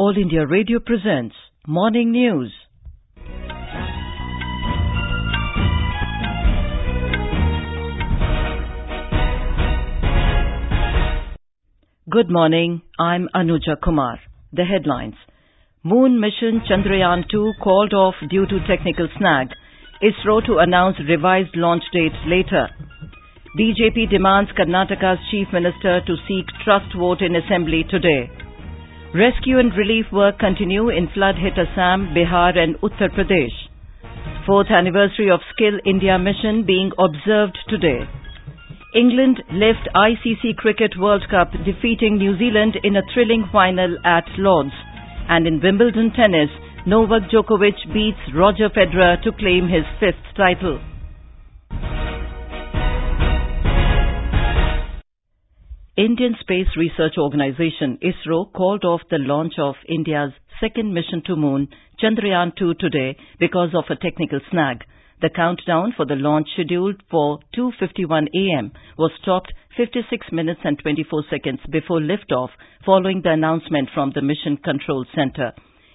All India Radio presents Morning News. Good morning. I'm Anuja Kumar. The headlines. Moon mission Chandrayaan-2 called off due to technical snag. ISRO to announce revised launch date later. BJP demands Karnataka's chief minister to seek trust vote in assembly today. Rescue and relief work continue in flood-hit Assam, Bihar and Uttar Pradesh. Fourth anniversary of Skill India mission being observed today. England left ICC Cricket World Cup defeating New Zealand in a thrilling final at Lord's. And in Wimbledon tennis, Novak Djokovic beats Roger Federer to claim his fifth title. Indian Space Research Organisation ISRO called off the launch of India's second mission to moon Chandrayaan-2 today because of a technical snag. The countdown for the launch scheduled for 2:51 a.m. was stopped 56 minutes and 24 seconds before liftoff following the announcement from the Mission Control Center.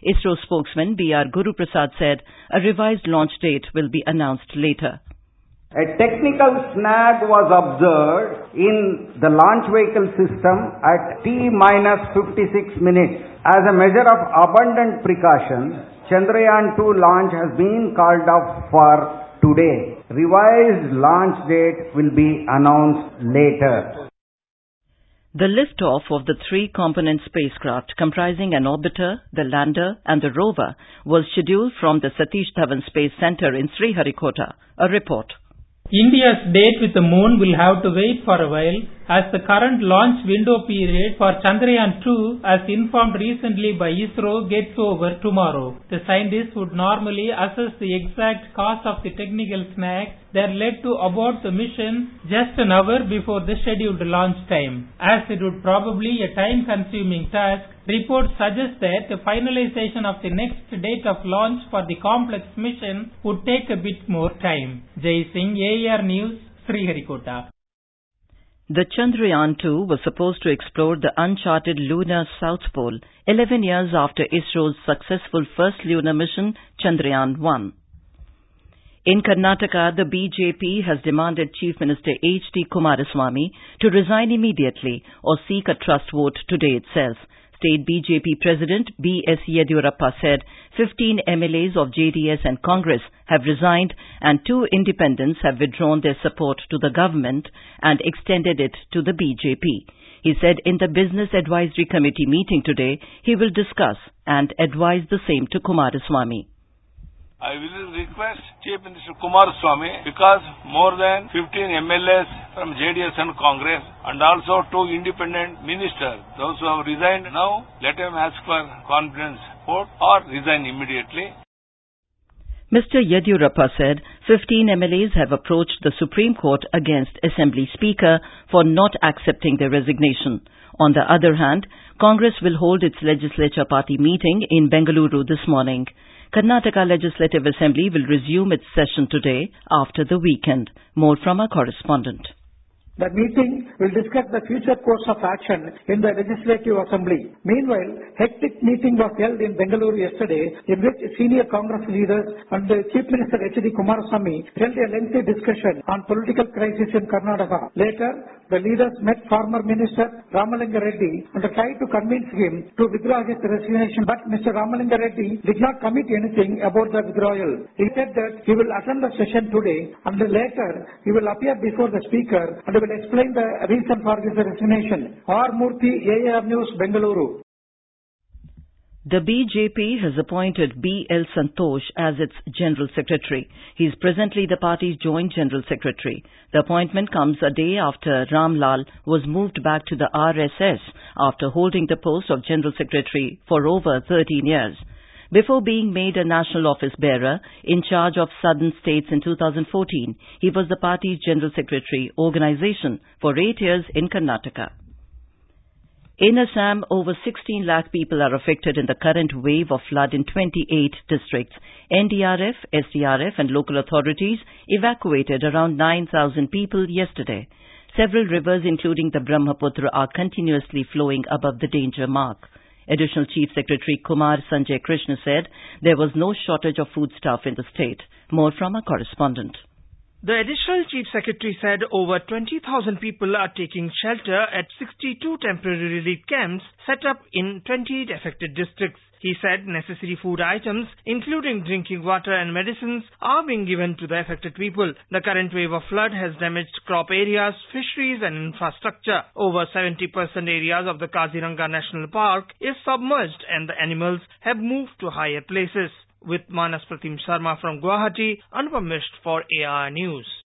ISRO spokesman B.R. Guru Prasad said a revised launch date will be announced later. A technical snag was observed in the launch vehicle system at T minus 56 minutes. As a measure of abundant precaution, Chandrayaan 2 launch has been called off for today. Revised launch date will be announced later. The liftoff of the three component spacecraft comprising an orbiter, the lander and the rover was scheduled from the Satish Dhawan Space Center in Sriharikota. A report. India's date with the moon will have to wait for a while as the current launch window period for Chandrayaan-2 as informed recently by ISRO gets over tomorrow. The scientists would normally assess the exact cause of the technical snag that led to abort the mission just an hour before the scheduled launch time. As it would probably a time consuming task, reports suggest that the finalization of the next date of launch for the complex mission would take a bit more time. Jai Singh, AIR News, Sriharikota. The Chandrayaan-2 was supposed to explore the uncharted lunar South Pole 11 years after ISRO's successful first lunar mission, Chandrayaan-1. In Karnataka, the BJP has demanded Chief Minister H.D. Kumaraswamy to resign immediately or seek a trust vote today itself. State BJP President B.S. Yediyurappa said 15 MLAs of JDS and Congress have resigned and two independents have withdrawn their support to the government and extended it to the BJP. He said in the Business Advisory Committee meeting today, he will discuss and advise the same to Kumaraswamy. I will request Chief Minister Kumar Swamy because more than 15 MLAs from JDS and Congress and also two independent ministers, those who have resigned now, let them ask for confidence vote or resign immediately. Mr. Yediyurappa said 15 MLAs have approached the Supreme Court against Assembly Speaker for not accepting their resignation. On the other hand, Congress will hold its legislature party meeting in Bengaluru this morning. Karnataka Legislative Assembly will resume its session today after the weekend. More from our correspondent. The meeting will discuss the future course of action in the Legislative Assembly. Meanwhile, hectic meeting was held in Bengaluru yesterday in which senior Congress leaders and Chief Minister H.D. Kumaraswamy held a lengthy discussion on political crisis in Karnataka. Later, the leaders met former Minister Ramalinga Reddy and tried to convince him to withdraw his resignation, but Mr. Ramalinga Reddy did not commit anything about the withdrawal. He said that he will attend the session today and later he will appear before the Speaker and will explain the reason for this resignation. R. Murthy, AIR News, Bengaluru. The BJP has appointed B.L. Santosh as its General Secretary. He is presently the party's Joint General Secretary. The appointment comes a day after Ram Lal was moved back to the RSS after holding the post of General Secretary for over 13 years. Before being made a national office bearer in charge of southern states in 2014, he was the party's General Secretary organization for eight years in Karnataka. In Assam, over 16 lakh people are affected in the current wave of flood in 28 districts. NDRF, SDRF and local authorities evacuated around 9,000 people yesterday. Several rivers including the Brahmaputra are continuously flowing above the danger mark. Additional Chief Secretary Kumar Sanjay Krishna said there was no shortage of foodstuff in the state. More from our correspondent. The additional chief secretary said over 20,000 people are taking shelter at 62 temporary relief camps set up in 28 affected districts. He said necessary food items, including drinking water and medicines, are being given to the affected people. The current wave of flood has damaged crop areas, fisheries and infrastructure. Over 70% areas of the Kaziranga National Park is submerged and the animals have moved to higher places. With Manas Pratim Sharma from Guwahati, Anupam Mishra for AIR News.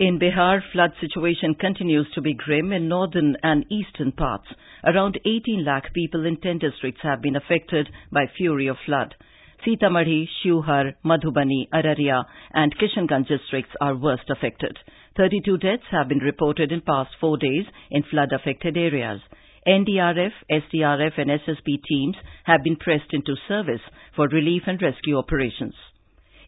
In Bihar, flood situation continues to be grim in northern and eastern parts. Around 18 lakh people in 10 districts have been affected by fury of flood. Sitamarhi, Sheohar, Madhubani, Araria and Kishanganj districts are worst affected. 32 deaths have been reported in past four days in flood-affected areas. NDRF, SDRF and SSB teams have been pressed into service for relief and rescue operations.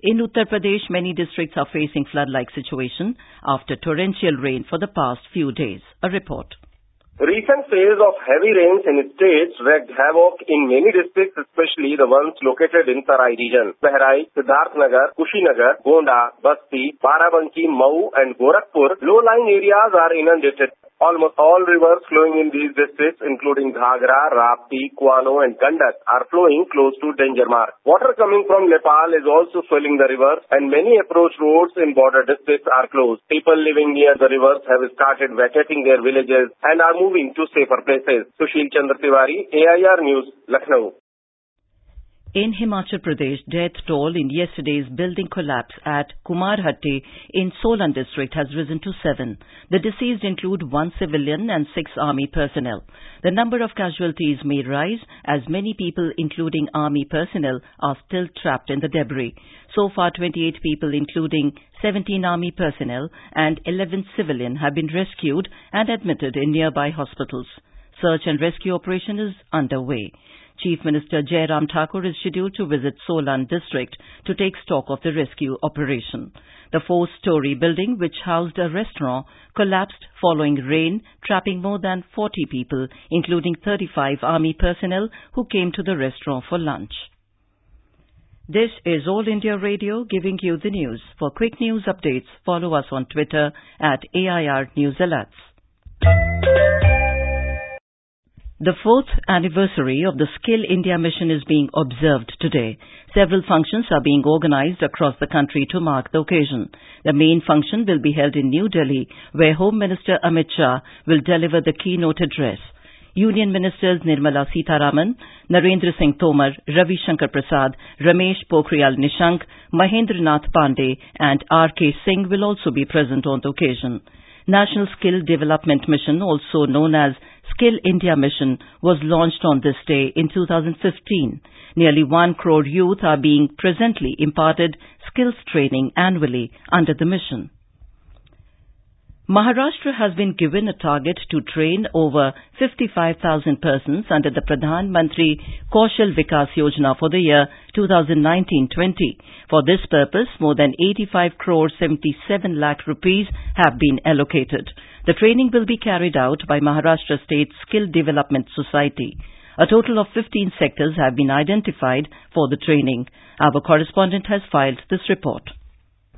In Uttar Pradesh, many districts are facing flood-like situation after torrential rain for the past few days. A report. Recent phase of heavy rains in states wreaked havoc in many districts, especially the ones located in Tarai region. Bahraich, Siddharthnagar, Kushinagar, Gonda, Basti, Barabanki, Mau and Gorakhpur, low-lying areas are inundated. Almost all rivers flowing in these districts, including Ghagra, Rapti, Kuano and Gandak, are flowing close to danger mark. Water coming from Nepal is also swelling the rivers and many approach roads in border districts are closed. People living near the rivers have started vacating their villages and are moving to safer places. Sushil Chandra Tiwari, AIR News, Lucknow. In Himachal Pradesh, death toll in yesterday's building collapse at Kumarhatti in Solan district has risen to seven. The deceased include one civilian and six army personnel. The number of casualties may rise as many people, including army personnel, are still trapped in the debris. So far, 28 people, including 17 army personnel and 11 civilian, have been rescued and admitted in nearby hospitals. Search and rescue operation is underway. Chief Minister Jairam Thakur is scheduled to visit Solan district to take stock of the rescue operation. The four-story building, which housed a restaurant, collapsed following rain, trapping more than 40 people, including 35 army personnel who came to the restaurant for lunch. This is All India Radio giving you the news. For quick news updates, follow us on Twitter at AIR News Alerts. The fourth anniversary of the Skill India mission is being observed today. Several functions are being organized across the country to mark the occasion. The main function will be held in New Delhi, where Home Minister Amit Shah will deliver the keynote address. Union Ministers Nirmala Sitharaman, Narendra Singh Tomar, Ravi Shankar Prasad, Ramesh Pokhriyal Nishank, Mahendra Nath Pandey and R.K. Singh will also be present on the occasion. National Skill Development Mission, also known as Skill India Mission, was launched on this day in 2015. Nearly one crore youth are being presently imparted skills training annually under the mission. Maharashtra has been given a target to train over 55,000 persons under the Pradhan Mantri Kaushal Vikas Yojana for the year 2019-20. For this purpose, more than 85 crore 77 lakh rupees have been allocated. The training will be carried out by Maharashtra State Skill Development Society. A total of 15 sectors have been identified for the training. Our correspondent has filed this report.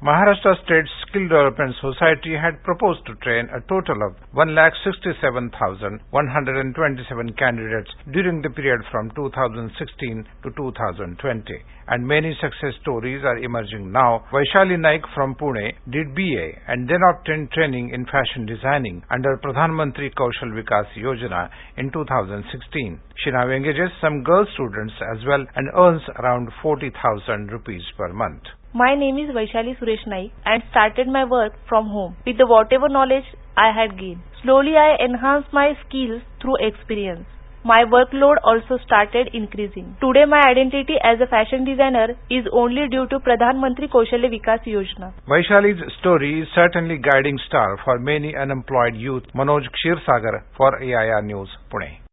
Maharashtra State Skill Development Society had proposed to train a total of 1,67,127 candidates during the period from 2016 to 2020. And many success stories are emerging now. Vaishali Naik from Pune did BA and then obtained training in fashion designing under Pradhan Mantri Kaushal Vikas Yojana in 2016. She now engages some girl students as well and earns around 40,000 rupees per month. My name is Vaishali Suresh Naik and started my work from home with the whatever knowledge I had gained. Slowly I enhanced my skills through experience. My workload also started increasing. Today my identity as a fashion designer is only due to Pradhan Mantri Kaushalya Vikas Yojana. Vaishali's story is certainly guiding star for many unemployed youth. Manoj Kshirsagar for AIR News, Pune.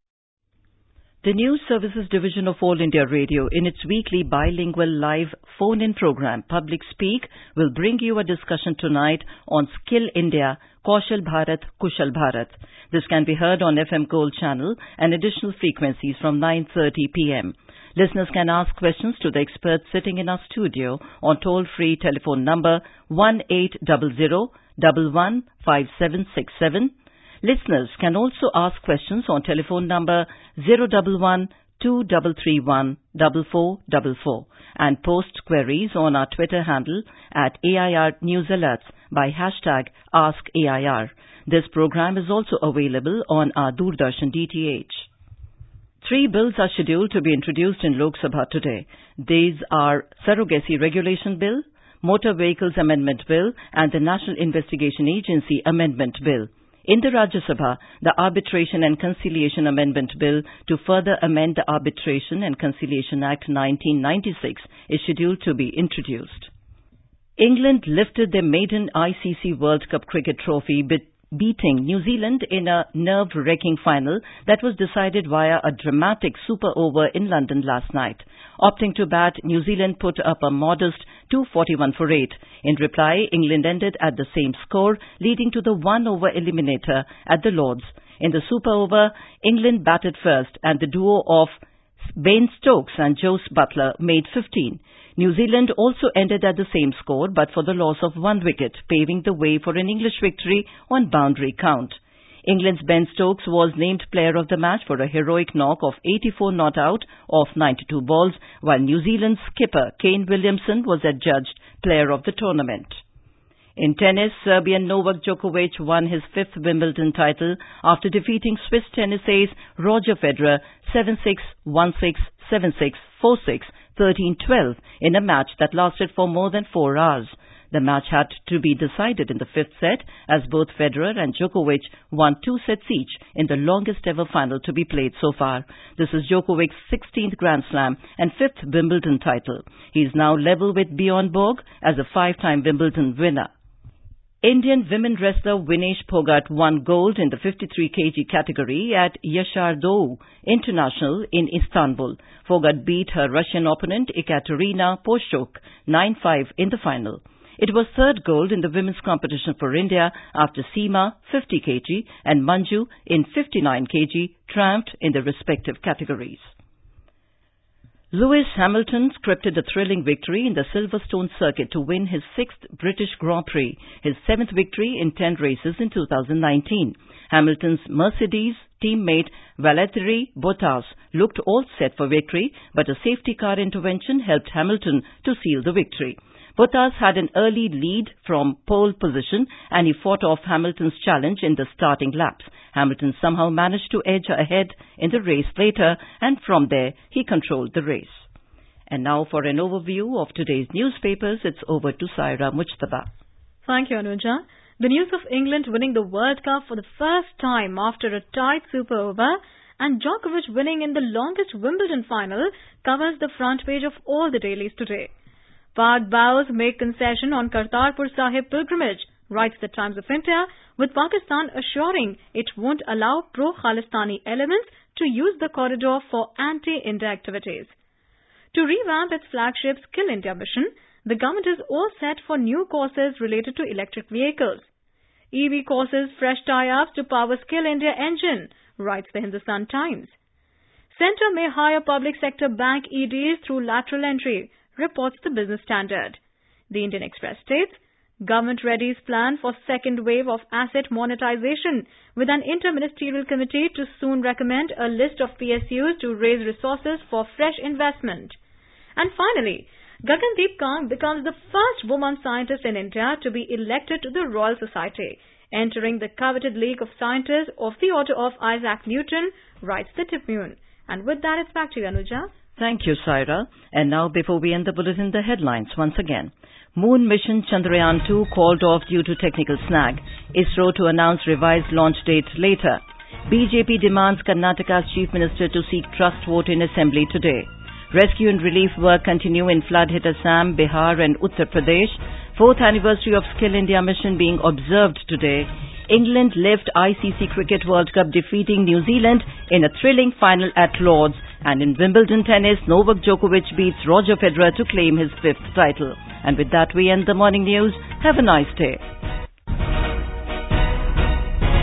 The News Services Division of All India Radio, in its weekly bilingual live phone-in program, Public Speak, will bring you a discussion tonight on Skill India, Kaushal Bharat, Kushal Bharat. This can be heard on FM Gold channel and additional frequencies from 9.30 p.m. Listeners can ask questions to the experts sitting in our studio on toll-free telephone number 1-800-115767 Listeners can also ask questions on telephone number 011 2331 4444 and post queries on our Twitter handle at AIR News Alerts by hashtag AskAIR. This program is also available on our Doordarshan DTH. Three bills are scheduled to be introduced in Lok Sabha today. These are Surrogacy Regulation Bill, Motor Vehicles Amendment Bill and the National Investigation Agency Amendment Bill. In the Rajya Sabha, the Arbitration and Conciliation Amendment Bill to further amend the Arbitration and Conciliation Act 1996 is scheduled to be introduced. England lifted their maiden ICC World Cup cricket trophy beating New Zealand in a nerve-wracking final that was decided via a dramatic super over in London last night. Opting to bat, New Zealand put up a modest 241 for 8. In reply, England ended at the same score, leading to the one-over eliminator at the Lords. In the super over, England batted first and the duo of Ben Stokes and Jos Buttler made 15. New Zealand also ended at the same score but for the loss of one wicket, paving the way for an English victory on boundary count. England's Ben Stokes was named player of the match for a heroic knock of 84 not out off 92 balls, while New Zealand's skipper Kane Williamson was adjudged player of the tournament. In tennis, Serbian Novak Djokovic won his fifth Wimbledon title after defeating Swiss tennis ace Roger Federer 7-6, 1-6, 7-6, 4-6, 13-12 in a match that lasted for more than four hours. The match had to be decided in the fifth set as both Federer and Djokovic won two sets each in the longest ever final to be played so far. This is Djokovic's 16th Grand Slam and fifth Wimbledon title. He is now level with Bjorn Borg as a five-time Wimbledon winner. Indian women wrestler Vinesh Phogat won gold in the 53 kg category at Yasar Dogu International in Istanbul. Phogat beat her Russian opponent Ekaterina Polshchuk 9-5 in the final. It was third gold in the women's competition for India after Seema 50 kg and Manju in 59 kg triumphed in the respective categories. Lewis Hamilton scripted a thrilling victory in the Silverstone circuit to win his sixth British Grand Prix, his seventh victory in 10 races in 2019. Hamilton's Mercedes teammate Valtteri Bottas looked all set for victory, but a safety car intervention helped Hamilton to seal the victory. Bottas had an early lead from pole position and he fought off Hamilton's challenge in the starting laps. Hamilton somehow managed to edge ahead in the race later and from there he controlled the race. And now for an overview of today's newspapers, it's over to Saira Mujtaba. Thank you, Anuja. The news of England winning the World Cup for the first time after a tight super over and Djokovic winning in the longest Wimbledon final covers the front page of all the dailies today. Pak vows make concession on Kartarpur Sahib pilgrimage, writes the Times of India, with Pakistan assuring it won't allow pro-Khalistani elements to use the corridor for anti-India activities. To revamp its flagship Skill India mission, the government is all set for new courses related to electric vehicles. EV courses fresh tie-ups to power Skill India engine, writes the Hindustan Times. Centre may hire public sector bank EDs through lateral entry, reports the Business Standard. The Indian Express states, Government readies plan for second wave of asset monetization with an interministerial committee to soon recommend a list of PSUs to raise resources for fresh investment. And finally, Gagandeep Kang becomes the first woman scientist in India to be elected to the Royal Society, entering the coveted League of Scientists of the Order of Isaac Newton, writes the Tribune. And with that, it's back to you, Anuja. Thank you, Saira. And now, before we end the bulletin, the headlines once again. Moon mission Chandrayaan 2 called off due to technical snag. ISRO to announce revised launch date later. BJP demands Karnataka's chief minister to seek trust vote in assembly today. Rescue and relief work continue in flood-hit Assam, Bihar and Uttar Pradesh. Fourth anniversary of Skill India mission being observed today. England lift ICC Cricket World Cup defeating New Zealand in a thrilling final at Lord's. And in Wimbledon tennis, Novak Djokovic beats Roger Federer to claim his fifth title. And with that we end the morning news. Have a nice day.